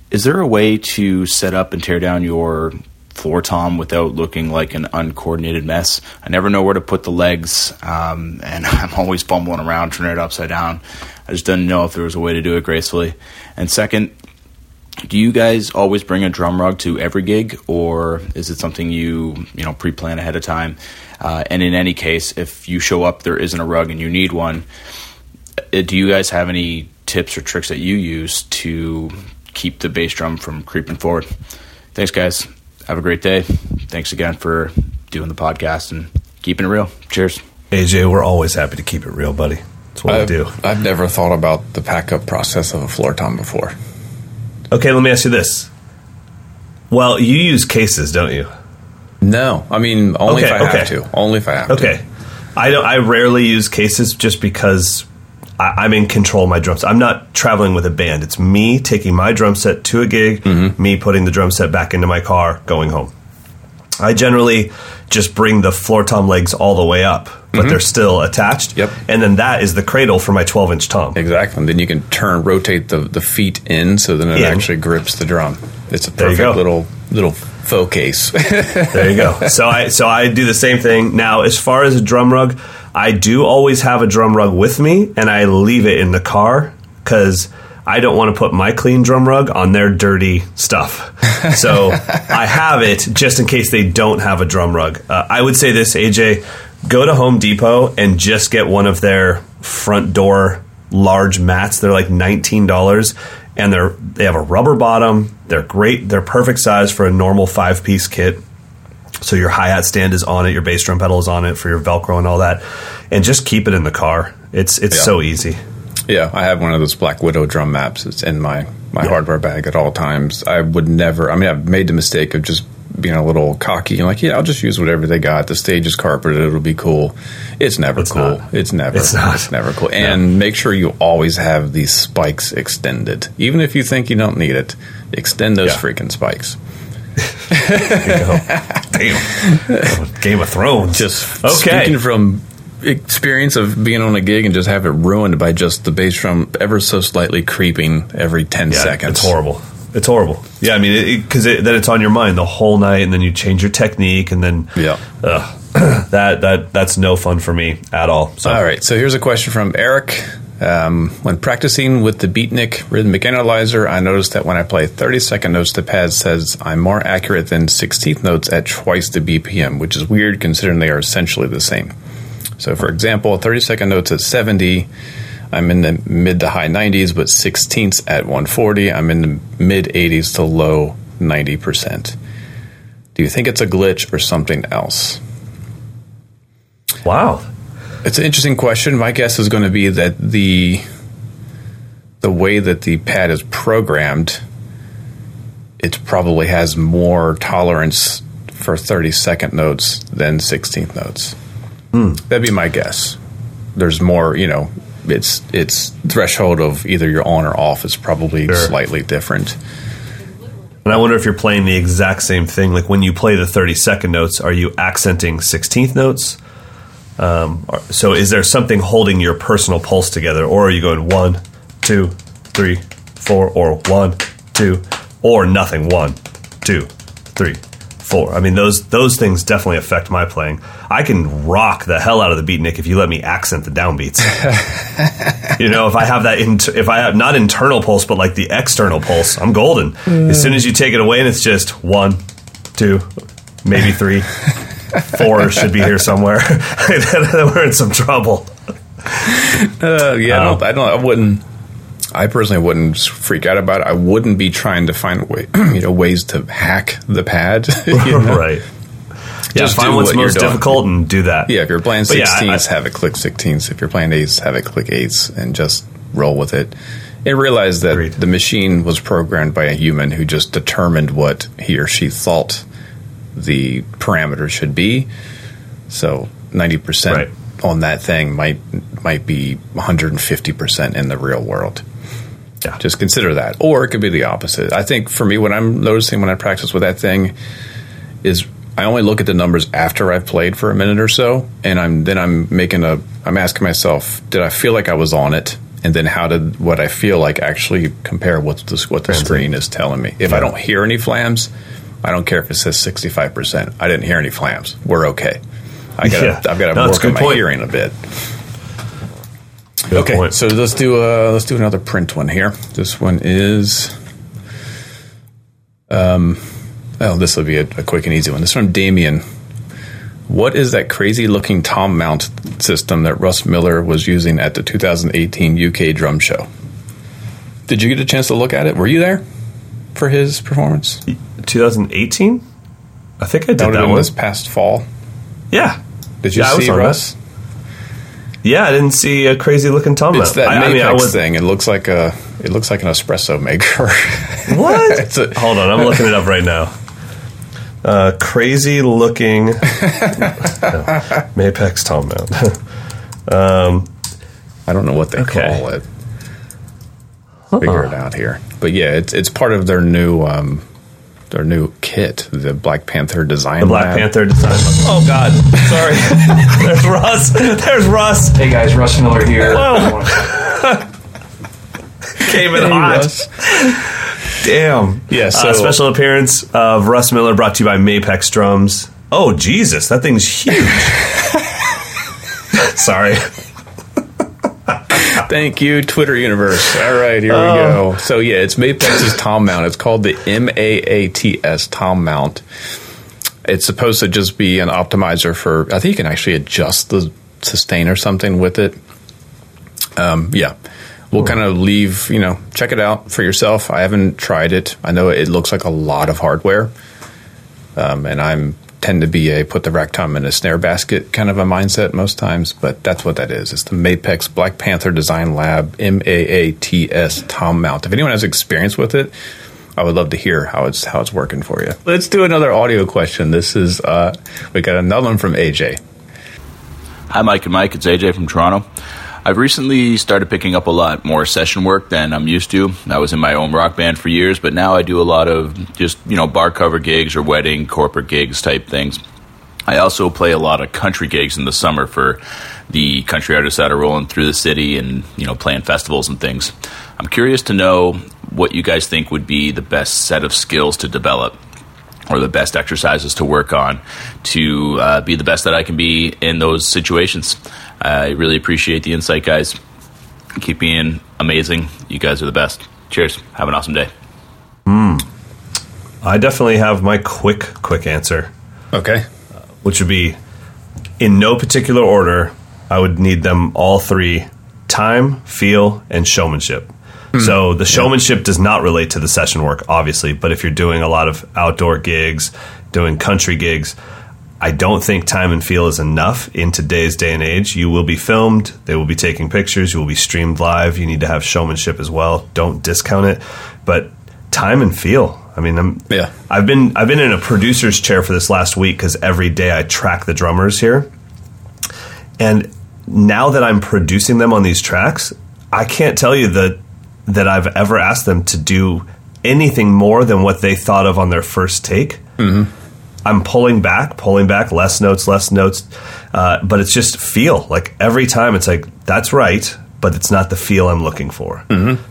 is there a way to set up and tear down your floor tom without looking like an uncoordinated mess? I never know where to put the legs, um, and I'm always fumbling around, turning it upside down. I just didn't know if there was a way to do it gracefully. And second, do you guys always bring a drum rug to every gig, or is it something you you know pre-plan ahead of time? Uh, and in any case, if you show up, there isn't a rug and you need one. Uh, do you guys have any tips or tricks that you use to keep the bass drum from creeping forward? Thanks, guys. Have a great day. Thanks again for doing the podcast and keeping it real. Cheers. AJ, we're always happy to keep it real, buddy. That's what I've, we do. I've never thought about the pack up process of a floor tom before. Okay, let me ask you this. Well, you use cases, don't you? No, I mean only Okay, if I okay. have to. Only if I have to. Okay. I don't. I rarely use cases just because I, I'm in control of my drums. I'm not traveling with a band. It's me taking my drum set to a gig, Mm-hmm. me putting the drum set back into my car, going home. I generally just bring the floor tom legs all the way up, but they're still attached. Mm-hmm. Yep. And then that is the cradle for my 12 inch tom. Exactly. And then you can turn, rotate the, the feet in, so then it In. actually grips the drum. It's a perfect little little faux case. There you go. so I so I do the same thing. Now, as far as a drum rug, I do always have a drum rug with me, and I leave it in the car because I don't want to put my clean drum rug on their dirty stuff. So I have it just in case they don't have a drum rug. Uh, I would say this, AJ, go to Home Depot and just get one of their front door large mats. They're like nineteen dollars. And they're they have a rubber bottom. They're great. They're perfect size for a normal five piece kit. So your hi hat stand is on it, your bass drum pedal is on it for your Velcro and all that, and just keep it in the car. It's it's Yeah. so easy. yeah, I have one of those Black Widow drum maps. It's in my my hardware bag at all times. I would never. I mean, I've made the mistake of just being a little cocky and like, yeah, I'll just use whatever they got. The stage is carpeted; it'll be cool. It's never It's cool. not. It's never. It's not. It's never cool. And make sure you always have these spikes extended, even if you think you don't need it. Extend those Yeah. freaking spikes. Damn, Game of Thrones. Just okay. speaking from experience of being on a gig and just have it ruined by just the bass drum ever so slightly creeping every 10 Yeah, seconds. It's horrible. It's horrible. Yeah, I mean, because it, then it's on your mind the whole night, and then you change your technique, and then Yeah. that that that's no fun for me at all. So All right, so here's a question from Eric. Um, when practicing with the Beatnik rhythmic analyzer, I noticed that when I play 30 second notes, the pad says I'm more accurate than 16th notes at twice the BPM, which is weird considering they are essentially the same. So, for example, 30 second notes at 70, I'm in the mid to high 90s, but 16ths at 140, I'm in the mid 80s to low 90%. Do you think it's a glitch or something else? wow, It's an interesting question. My guess is going to be that the the way that the pad is programmed, it probably has more tolerance for 30 second notes than 16th notes. Hmm. That'd be my guess. There's more, you know, its its threshold of either you're on or off is probably Sure. slightly different. and I wonder if you're playing the exact same thing. Like when you play the 30 second notes, are you accenting 16th notes? Um, so is there something holding your personal pulse together, or are you going one, two, three, four, or one, two, or nothing? One, two, three, four. I mean, those those things definitely affect my playing. I can rock the hell out of the beatnik if you let me accent the downbeats. you know, if I have that, int- if I have not internal pulse, but like the external pulse, I'm golden. As soon as you take it away and it's just one, two, maybe three, four should be here somewhere, then we're in some trouble. Uh, yeah, I don't. I don't. I wouldn't. I personally wouldn't freak out about it. I wouldn't be trying to find way, you know, ways to hack the pad. you know? right. Yeah, Just find what's what most doing. difficult and do that. Yeah, if you're playing But yeah, have it click sixteenths. If you're playing eights, have it click eights, and just roll with it. And realize that Agreed. the machine was programmed by a human who just determined what he or she thought the parameters should be. So ninety percent Right. on that thing might might be one hundred and fifty percent in the real world. Yeah. Just consider that, or it could be the opposite. I think for me, what I'm noticing when I practice with that thing is I only look at the numbers after I've played for a minute or so, and I'm then I'm making a I'm asking myself, did I feel like I was on it? And then how did what I feel like actually compare with the, what the screen is telling me? If I don't hear any flams, I don't care if it says 65 percent. I didn't hear any flams. We're okay. I got Yeah. I've got to No, work on my point. hearing a bit. Good okay, point. so let's do uh let's do another print one here. This one is um oh this will be a, a quick and easy one. This is from Damien. What is that crazy looking tom mount system that Russ Miller was using at the 2018 UK drum show? Did you get a chance to look at it? Were you there for his performance? 2018. I think I did That would that, one. this past fall. Yeah. Did you Yeah, I was see on that. Yeah, I didn't see a crazy looking tom It's that I, I mean, I Mapex was thing. It looks like a it looks like an espresso maker. what? It's a- Hold on, I'm looking it up right now. Uh, crazy looking no, Mapex tom mount. I don't know what they Okay. call it. Figure it out here. But yeah, it's it's part of their new um, their new kit, the Black Panther design. the Black lab. Panther design. Oh God, sorry. There's Russ. There's Russ. Hey guys, Russ Miller here. Whoa. Came in Hey, hot. Russ. Damn. Yeah, Uh, special appearance of Russ Miller brought to you by Mapex Drums. Oh, Jesus, that thing's huge. Sorry. Thank you, Twitter universe. All right, here we Oh. go. So yeah, it's Mapex's tom mount. It's called the M A A T S tom mount. It's supposed to just be an optimizer for. I think you can actually adjust the sustain or something with it. Um, yeah, we'll kind of leave. You know, check it out for yourself. I haven't tried it. I know it looks like a lot of hardware, um, and I'm tend to be a put the rack tom in a snare basket kind of a mindset most times, but that's what that is. It's the Mapex Black Panther Design Lab M A A T S tom mount. If anyone has experience with it, I would love to hear how it's how it's working for you. Let's do another audio question. This is uh, we got another one from AJ. Hi, Mike and Mike. It's AJ from Toronto. I've recently started picking up a lot more session work than I'm used to. I was in my own rock band for years, but now I do a lot of just, you know, bar cover gigs or wedding, corporate gigs type things. I also play a lot of country gigs in the summer for the country artists that are rolling through the city and, you know, playing festivals and things. I'm curious to know what you guys think would be the best set of skills to develop or the best exercises to work on to uh, be the best that I can be in those situations. I really appreciate the insight, guys. Keep being amazing. You guys are the best. Cheers. Have an awesome day. Hmm. I definitely have my quick, quick answer, Okay. which would be in no particular order, I would need them all three time, feel, and showmanship. So the showmanship does not relate to the session work, obviously, but if you're doing a lot of outdoor gigs, doing country gigs, I don't think time and feel is enough in today's day and age. You will be filmed, they will be taking pictures, you will be streamed live. You need to have showmanship as well. Don't discount it, but time and feel. I mean, I'm, Yeah. I've been I've been in a producer's chair for this last week because every day I track the drummers here, and now that I'm producing them on these tracks, I can't tell you that that I've ever asked them to do anything more than what they thought of on their first take. Mm-hmm. I'm pulling back, pulling back, less notes, less notes, uh, but it's just feel. Like every time, it's like that's right, but it's not the feel I'm looking for.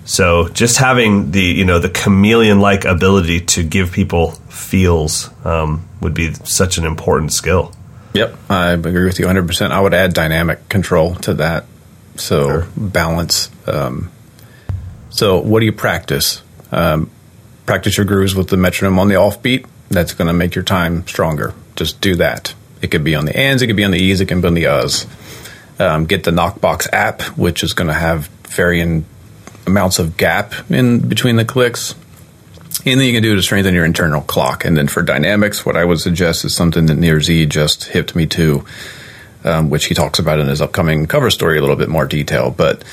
So just having the you know the chameleon like ability to give people feels um, would be such an important skill. Yep, I agree with you 100%. I would add dynamic control to that. So balance. Um, so what do you practice? Um, practice your grooves with the metronome on the offbeat. That's going to make your time stronger. Just do that. It could be on the ands, it could be on the e's, it can be on the us. Um, get the Knockbox app, which is going to have varying amounts of gap in between the clicks. Anything you can do to strengthen your internal clock. And then for dynamics, what I would suggest is something that Nir Z just hipped me to, um, which he talks about in his upcoming cover story a little bit more detail. But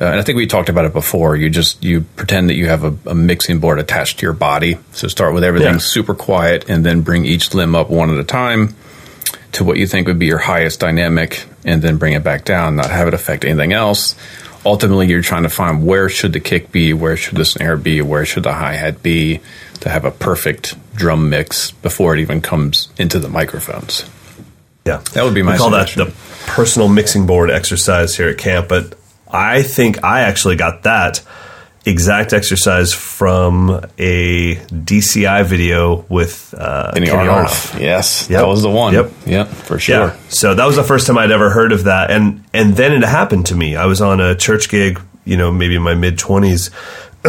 uh, and I think we talked about it before. You just you pretend that you have a, a mixing board attached to your body. So start with everything Yeah. super quiet, and then bring each limb up one at a time to what you think would be your highest dynamic, and then bring it back down. Not have it affect anything else. Ultimately, you're trying to find where should the kick be, where should the snare be, where should the hi hat be, to have a perfect drum mix before it even comes into the microphones. Yeah, That would be my we call suggestion. that the personal mixing board exercise here at camp. But I think I actually got that exact exercise from a DCI video with uh, Kenny Kenny Aronoff. Aronoff. Yes, Yep. that was the one. Yep. Yep, for sure. Yeah. So that was the first time I'd ever heard of that, and and then it happened to me. I was on a church gig, you know, maybe in my mid twenties,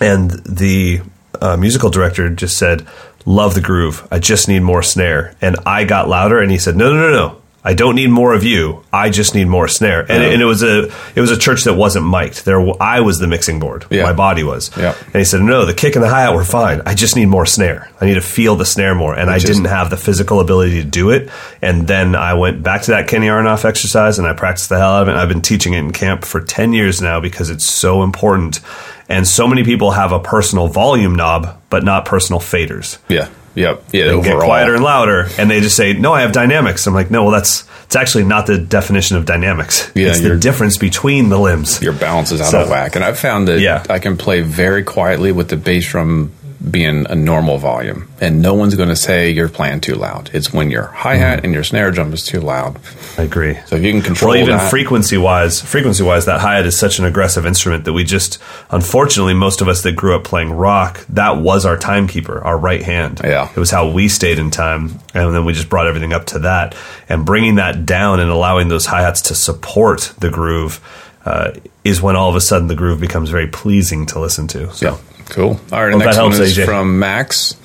and the uh, musical director just said, "Love the groove. I just need more snare." And I got louder, and he said, "No, no, no, no. I don't need more of you. I just need more snare. And, Yeah. and it was a it was a church that wasn't mic'd. There, I was the mixing board. Yeah. My body was. Yeah. And he said, "No, the kick and the hi hat were fine. I just need more snare. I need to feel the snare more." And I Which is- didn't have the physical ability to do it. And then I went back to that Kenny Aronoff exercise and I practiced the hell out of it. And I've been teaching it in camp for ten years now because it's so important. And so many people have a personal volume knob, but not personal faders Yeah. Yep. Yeah. and get quieter and louder, and they just say, "No, I have dynamics." I'm like, "No, well, that's it's actually not the definition of dynamics. Yeah, it's the difference between the limbs." your balance is out So- of whack. And I've found that Yeah. I can play very quietly with the bass drum being a normal volume, and no one's going to say you're playing too loud. It's when your hi hat Mm-hmm. and your snare drum is too loud. I agree. So if you can control well, even that, frequency wise, frequency wise, that hi hat is such an aggressive instrument that we just, unfortunately, most of us that grew up playing rock, that was our timekeeper, our right hand. Yeah. it was how we stayed in time, and then we just brought everything up to that, and bringing that down and allowing those hi hats to support the groove. Uh, is when all of a sudden the groove becomes very pleasing to listen to. So. yeah, cool. All right, next that one is AJ. from Max.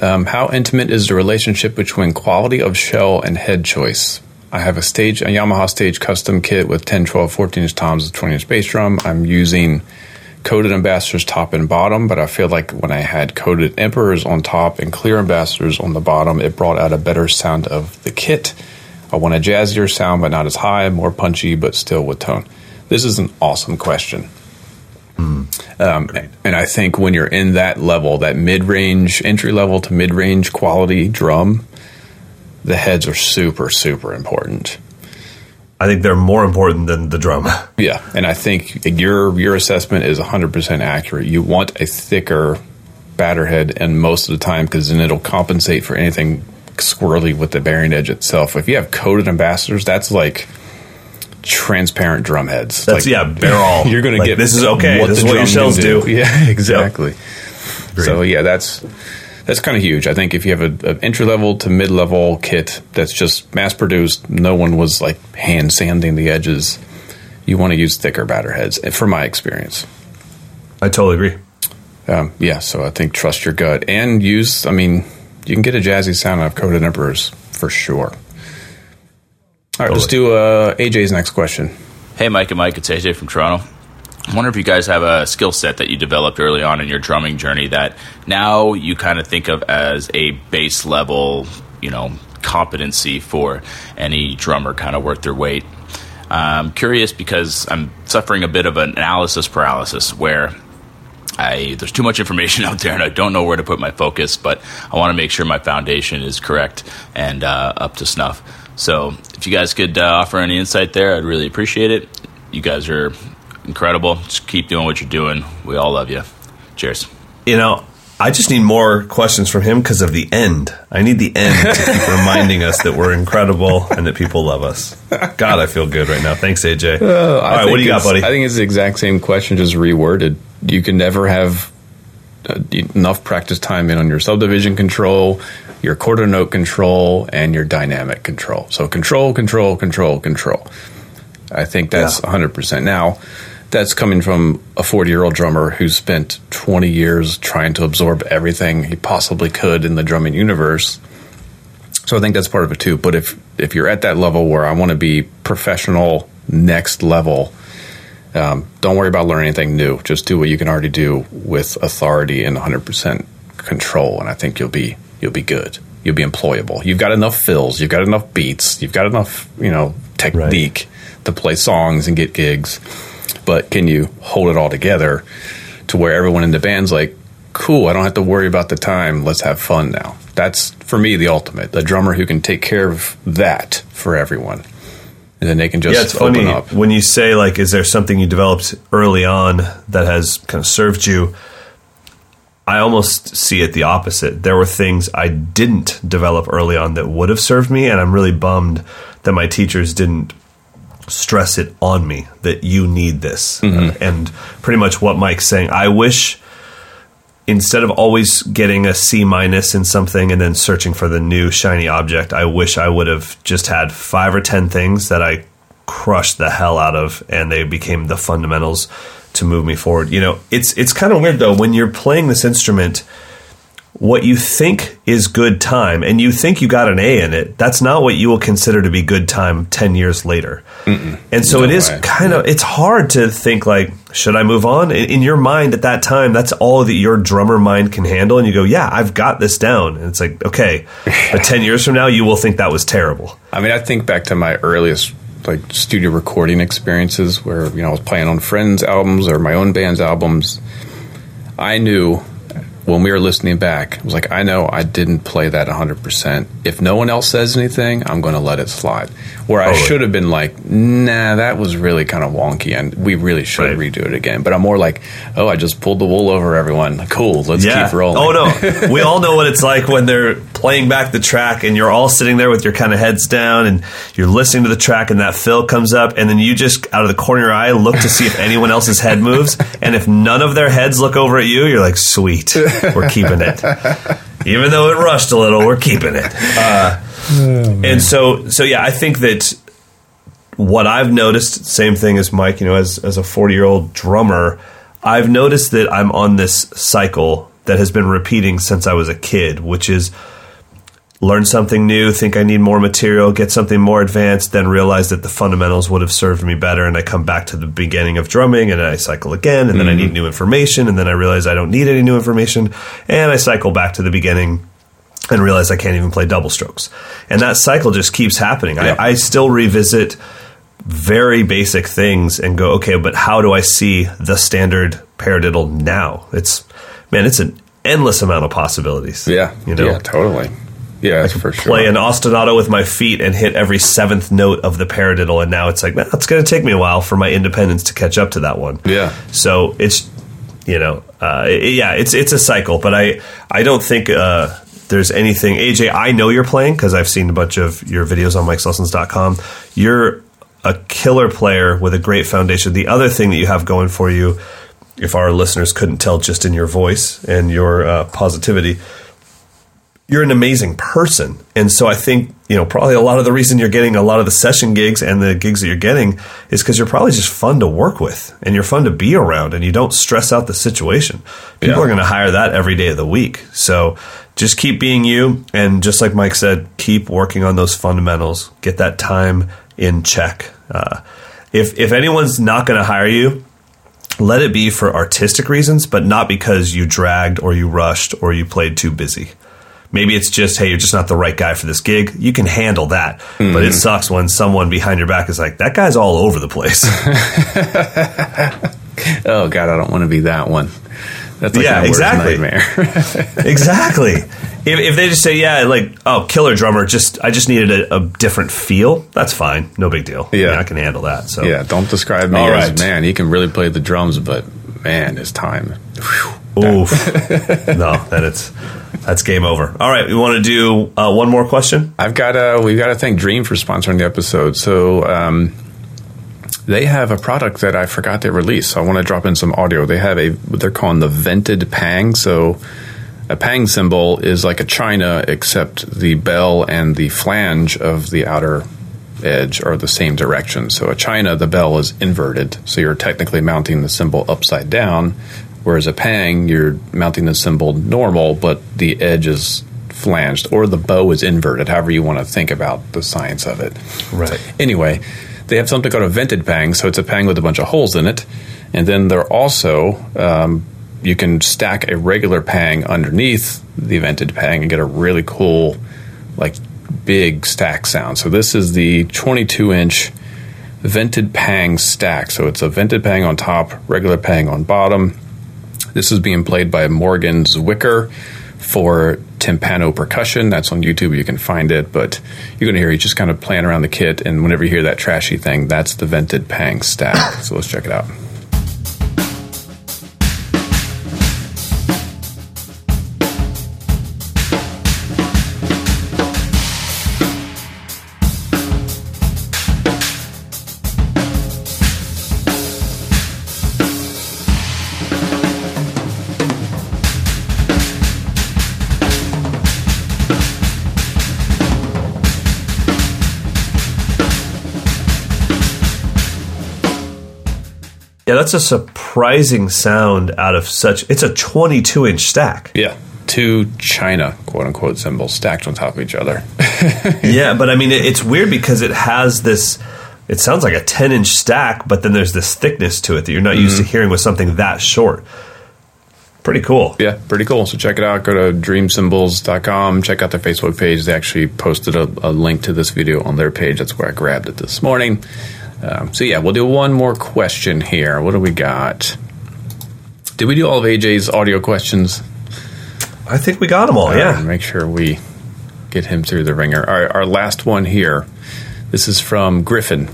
Um, how intimate is the relationship between quality of shell and head choice? I have a stage, a Yamaha stage custom kit with 10, 12, 14 inch toms, 20 inch bass drum. I'm using coated ambassadors top and bottom, but I feel like when I had coated emperors on top and clear ambassadors on the bottom, it brought out a better sound of the kit. I want a jazzier sound, but not as high, more punchy, but still with tone. This is an awesome question. Um, and I think when you're in that level, that mid range, entry level to mid range quality drum, the heads are super, super important. I think they're more important than the drum. Yeah, and I think your your assessment is 100% accurate. You want a thicker batter head, and most of the time, because then it'll compensate for anything squirrely with the bearing edge itself. If you have coated ambassadors, that's like transparent drum heads. That's like, yeah, bare all. You're going to Like, get this is okay. what this is what your shells can do. Yeah, exactly. So yeah, that's that's kind of huge. I think if you have a, a entry level to mid level kit that's just mass produced, no one was like hand sanding the edges. You want to use thicker batter heads, eh, from my experience. I totally agree. Um, yeah, so I think trust your gut and use. I mean, you can get a jazzy sound out of coated emperors for sure. All right, let's do uh, AJ's next question. Hey, Mike and Mike, it's AJ from Toronto. I wonder if you guys have a skill set that you developed early on in your drumming journey that now you kind of think of as a base level, you know, competency for any drummer kind of worth their weight. I'm curious because I'm suffering a bit of an analysis paralysis where I there's too much information out there and I don't know where to put my focus, but I want to make sure my foundation is correct and uh, up to snuff. So if you guys could uh, offer any insight there, I'd really appreciate it. You guys are incredible. Just keep doing what you're doing. We all love you. Cheers. You know, I just need more questions from him because of the end. I need the end to keep reminding us that we're incredible and that people love us. God, I feel good right now. Thanks, AJ. All I right, what do you got, buddy? I think it's the exact same question, just reworded. You can never have uh, Uh, enough practice time in on your subdivision control, your quarter note control, and your dynamic control. So control, control, control, control. I think that's Yeah. 100%. Now, that's coming from a 40 year old drummer who spent 20 years trying to absorb everything he possibly could in the drumming universe. So I think that's part of it too. But if if you're at that level where I want to be professional, next level, um, don't worry about learning anything new. Just do what you can already do with authority and 100% control, and I think you'll be you'll be good. You'll be employable. You've got enough fills. You've got enough beats. You've got enough you know technique to play songs and get gigs. But can you hold it all together to where everyone in the band's like, cool, I don't have to worry about the time. Let's have fun now. That's for me the ultimate. The drummer who can take care of that for everyone. And then they can just yeah, it's open funny up. when you say like, is there something you developed early on that has kind of served you? I almost see it the opposite. There were things I didn't develop early on that would have served me, and I'm really bummed that my teachers didn't stress it on me that you need this. Uh, and pretty much what Mike's saying, I wish instead of always getting a C minus in something and then searching for the new shiny object, I wish I would have just had five or ten things that I crushed the hell out of, and they became the fundamentals to move me forward. You know, it's it's kind of weird though when you're playing this instrument. What you think is good time and you think you got an A in it, that's not what you will consider to be good time 10 years later. Mm-mm. And so No it is way. kind of, it's hard to think like, should I move on? In, in your mind at that time, that's all that your drummer mind can handle. And you go, yeah, I've got this down. And it's like, okay, but 10 years from now, you will think that was terrible. I mean, I think back to my earliest like studio recording experiences where you know I was playing on friends' albums or my own band's albums. I knew when we were listening back, I was like, I know I didn't play that 100%. If no one else says anything, I'm going to let it slide. Where I should have been like, nah, that was really kind of wonky and we really should Right. redo it again. But I'm more like, oh, I just pulled the wool over everyone. Cool, let's keep rolling. Oh no, we all know what it's like when they're playing back the track, and you're all sitting there with your kind of heads down, and you're listening to the track, and that fill comes up, and then you just out of the corner of your eye look to see if anyone else's head moves, and if none of their heads look over at you, you're like, sweet, we're keeping it. Even though it rushed a little, we're keeping it. Uh, Oh, and so, so yeah, I think that what I've noticed, same thing as Mike, you know, as as a 40 year old drummer, I've noticed that I'm on this cycle that has been repeating since I was a kid, which is learn something new, think I need more material, get something more advanced, then realize that the fundamentals would have served me better, and I come back to the beginning of drumming, and I cycle again, and then I mm-hmm. need new information, and then I realize I don't need any new information, and I cycle back to the beginning and realize I can't even play double strokes. And that cycle just keeps happening. Yeah. I, I still revisit very basic things and go, okay, but how do I see the standard paradiddle now? It's man, it's an endless amount of possibilities. Yeah, you know, yeah, totally. Yeah, that's for sure. play an ostinato with my feet and hit every seventh note of the paradiddle, and now it's like, man, it's going to take me a while for my independence to catch up to that one. Yeah. So it's you know, uh, it- yeah, it's it's a cycle, but I I don't think uh, there's anything. AJ, I know you're playing because I've seen a bunch of your videos on Mike'sLessons.com. You're a killer player with a great foundation. The other thing that you have going for you, if our listeners couldn't tell just in your voice and your uh, positivity, you're an amazing person. And so I think, you know, probably a lot of the reason you're getting a lot of the session gigs and the gigs that you're getting is because you're probably just fun to work with and you're fun to be around and you don't stress out the situation. People Yeah. are going to hire that every day of the week. So just keep being you. And just like Mike said, keep working on those fundamentals, get that time in check. Uh, if, if anyone's not going to hire you, let it be for artistic reasons, but not because you dragged or you rushed or you played too busy. Maybe it's just, hey, you're just not the right guy for this gig. You can handle that. But it sucks when someone behind your back is like, that guy's all over the place. oh god, I don't want to be that one. That's like Yeah, exactly. nightmare. exactly. If, if they just say, yeah, like, oh, killer drummer, just I just needed a, a different feel, that's fine. No big deal. Yeah. I, mean, I can handle that. So yeah, don't describe me All as right. man. He can really play the drums, but man, his time. Whew. Oof. no, then it's that's game over. All right, we want to do uh, one more question. I've got to we've got to thank Dream for sponsoring the episode. So um, they have a product that I forgot they released. So I want to drop in some audio. They have a what they're calling the vented pang. So a pang cymbal is like a china, except the bell and the flange of the outer edge are the same direction. So a china, the bell is inverted, so you're technically mounting the cymbal upside down. Whereas a pang, you're mounting the cymbal normal, but the edge is flanged, or the bow is inverted. However, you want to think about the science of it. Right. Anyway, they have something called a vented pang, so it's a pang with a bunch of holes in it, and then they're also um, you can stack a regular pang underneath the vented pang and get a really cool, like big stack sound. So this is the 22 inch vented pang stack. So it's a vented pang on top, regular pang on bottom. This is being played by Morgan Zwicker for Timpano Percussion. That's on YouTube. You can find it, but you're going to hear he's just kind of playing around the kit. And whenever you hear that trashy thing, that's the vented pang stack. So let's check it out. That's a surprising sound out of such. It's a 22 inch stack. Yeah. two China quote unquote cymbals stacked on top of each other. yeah, but I mean, it, it's weird because it has this. It sounds like a ten inch stack, but then there's this thickness to it that you're not used to mm-hmm. hearing with something that short. Pretty cool. yeah, pretty cool. So check it out. Go to dreamcymbals.com. Check out their Facebook page. They actually posted a, a link to this video on their page. That's where I grabbed it this morning. Um, so yeah, we'll do one more question here. What do we got? Did we do all of AJ's audio questions? I think we got them all. Right, Yeah. make sure we get him through the ringer. All right, our last one here. This is from Griffin.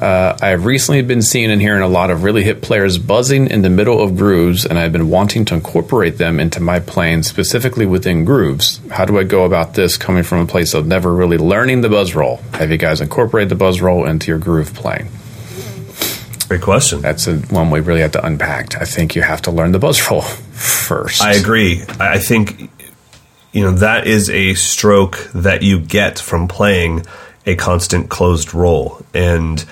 Uh, I have recently been seeing and hearing a lot of really hit players buzzing in the middle of grooves, and I've been wanting to incorporate them into my playing, specifically within grooves. How do I go about this coming from a place of never really learning the buzz roll? Have you guys incorporated the buzz roll into your groove playing? Great question. That's a, one we really have to unpack. I think you have to learn the buzz roll first. I agree. I I think you know that is a stroke that you get from playing a constant closed roll and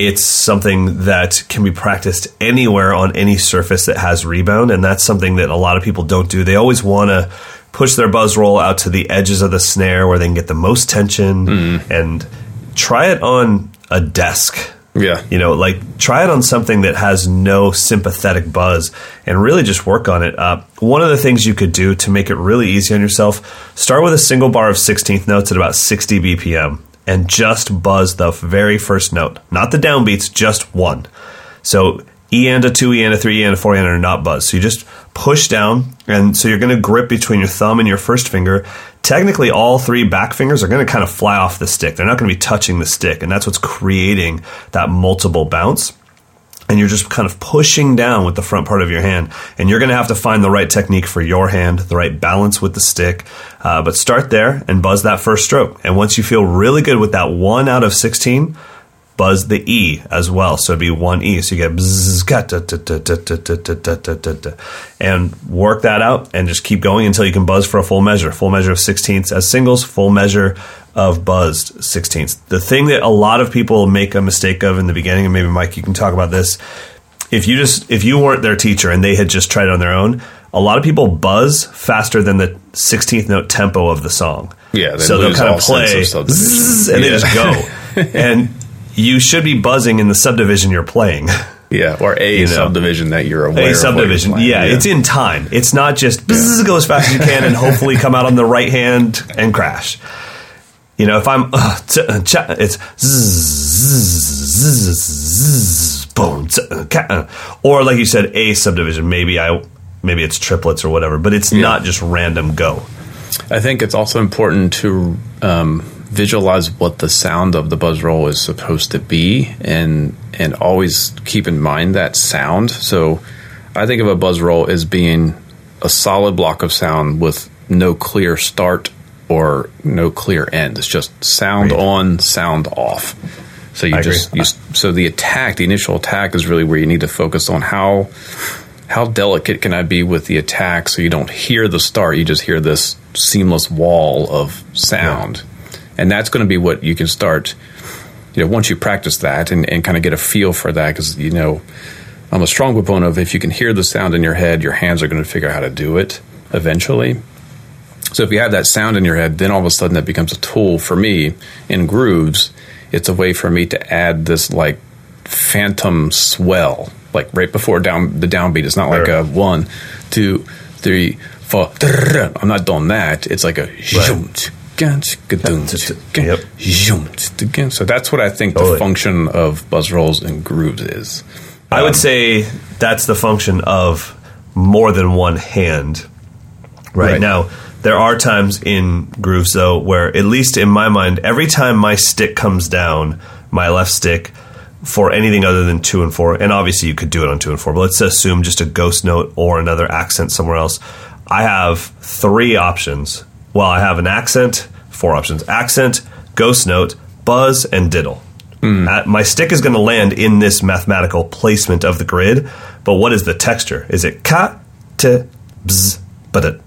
it's something that can be practiced anywhere on any surface that has rebound and that's something that a lot of people don't do. They always want to push their buzz roll out to the edges of the snare where they can get the most tension and try it on a desk Yeah. you know, like try it on something that has no sympathetic buzz and really just work on it. Uh, one of the things you could do to make it really easy on yourself, start with a single bar of 16th notes at about 60 BPM and just buzz the very first note, not the downbeats, just one. So E and a two, E and a three, E and a four, E and are not buzz. So you just push down, and so you're going to grip between your thumb and your first finger. Technically, all three back fingers are going to kind of fly off the stick. They're not going to be touching the stick, and that's what's creating that multiple bounce. And you're just kind of pushing down with the front part of your hand, and you're going to have to find the right technique for your hand, the right balance with the stick. Uh, but start there and buzz that first stroke. And once you feel really good with that one out of 16, buzz the E as well. So it'd be one E. So you get and work that out and just keep going until you can buzz for a full measure. Full measure of sixteenths as singles, full measure of buzzed sixteenths. The thing that a lot of people make a mistake of in the beginning, and maybe Mike, you can talk about this. If you just if you weren't their teacher and they had just tried on their own, a lot of people buzz faster than the 16th note tempo of the song. Yeah, so they'll kind of play, of zzz, and yeah. they just go. and you should be buzzing in the subdivision you're playing. Yeah, or a know. subdivision that you're aware A of what you're subdivision. playing. Yeah, it's in time. It's not just bzzz, go as fast as you can and hopefully come out on the right hand and crash. You know, if I'm, uh, t- uh, cha- it's zzz, boom, or like you said, a subdivision. Maybe I, maybe it's triplets or whatever, but it's not just random go. I think it's also important to um, visualize what the sound of the buzz roll is supposed to be, and and always keep in mind that sound. So, I think of a buzz roll as being a solid block of sound with no clear start or no clear end. It's just sound on, sound off. So you I just you, so the attack, the initial attack, is really where you need to focus on how how delicate can I be with the attack so you don't hear the start, you just hear this seamless wall of sound. And that's going to be what you can start, you know, once you practice that and, and kind of get a feel for that, because, you know, I'm a strong proponent of if you can hear the sound in your head, your hands are going to figure out how to do it eventually. So if you have that sound in your head, then all of a sudden that becomes a tool for me in grooves. It's a way for me to add this like phantom swell, like right before down the downbeat. It's not like a one, two, three, four. I'm not doing that. It's like a zoom, gans, gadum, gan, Yep. so that's what I think the Totally. function of buzz rolls and grooves is. I would um, say that's the function of more than one hand. Right, Right. now, there are times in grooves though where, at least in my mind, every time my stick comes down, my left stick for anything other than two and four, and obviously you could do it on two and four, but let's assume just a ghost note or another accent somewhere else. I have three options. Well, I have an accent, four options: accent, ghost note, buzz, and diddle. Uh, my stick is going to land in this mathematical placement of the grid, but what is the texture? Is it ka, t, bz, but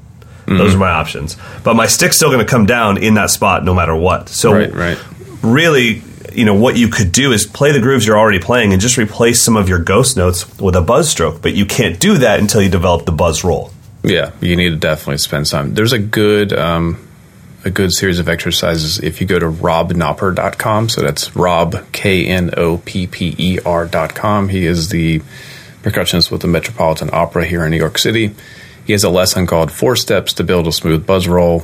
Those are my options. But my stick's still going to come down in that spot no matter what. So, Right, right. really, you know, what you could do is play the grooves you're already playing and just replace some of your ghost notes with a buzz stroke. But you can't do that until you develop the buzz roll. Yeah, you need to definitely spend some. Time. There's a good um, a good series of exercises if you go to robknopper.com. So that's Rob K N O P P E R.com. He is the percussionist with the Metropolitan Opera here in New York City. He has a lesson called Four Steps to Build a Smooth Buzz Roll.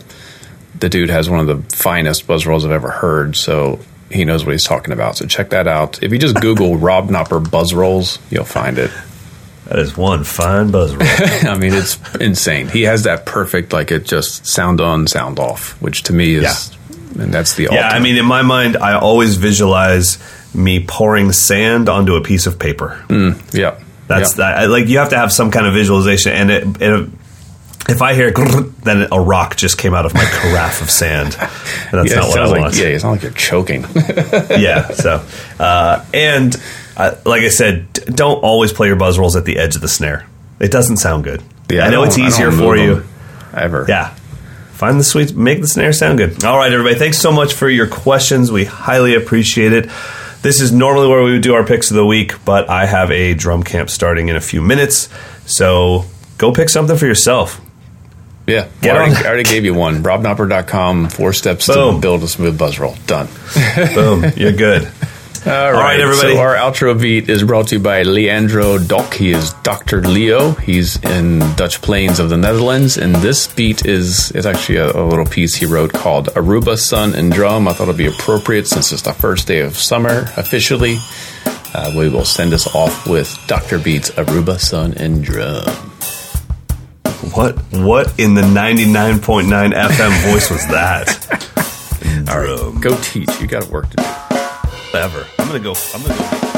The dude has one of the finest buzz rolls I've ever heard, so he knows what he's talking about. So check that out. If you just Google Rob Knopper buzz rolls, you'll find it. That is one fine buzz roll. I mean, it's insane. He has that perfect, like it just sound on, sound off, which to me is, Yeah. and that's the yeah, I mean, in my mind, I always visualize me pouring sand onto a piece of paper. yeah, That's yeah. that. Like you have to have some kind of visualization, and it, it, if I hear then a rock just came out of my carafe of sand. And that's Yeah, not what I like, want. yeah, it's not like you're choking. yeah. So, uh, and like I said, don't always play your buzz rolls at the edge of the snare. It doesn't sound good. yeah, I know don't- it's easier for you. ever. Yeah. Find the sweet, make the snare sound good. All right, everybody. Thanks so much for your questions. We highly appreciate it. This is normally where we would do our picks of the week, but I have a drum camp starting in a few minutes. So go pick something for yourself. yeah. Well, I, already. I already gave you one. RobKnopper.com. Four steps Boom. to build a smooth buzz roll. Done. Boom. You're good. All right, everybody. So our outro beat is brought to you by Leandro Doc. He is Dr. Leo. He's in Dutch Plains of the Netherlands, and this beat is it's actually a, a little piece he wrote called Aruba Sun and Drum. I thought it'd be appropriate since it's the first day of summer officially. Uh, we will send us off with Dr. Beat's Aruba Sun and Drum. What what in the 99.9 FM voice was that? All right, go teach. You got work to do. Ever. I'm gonna go. I'm gonna go.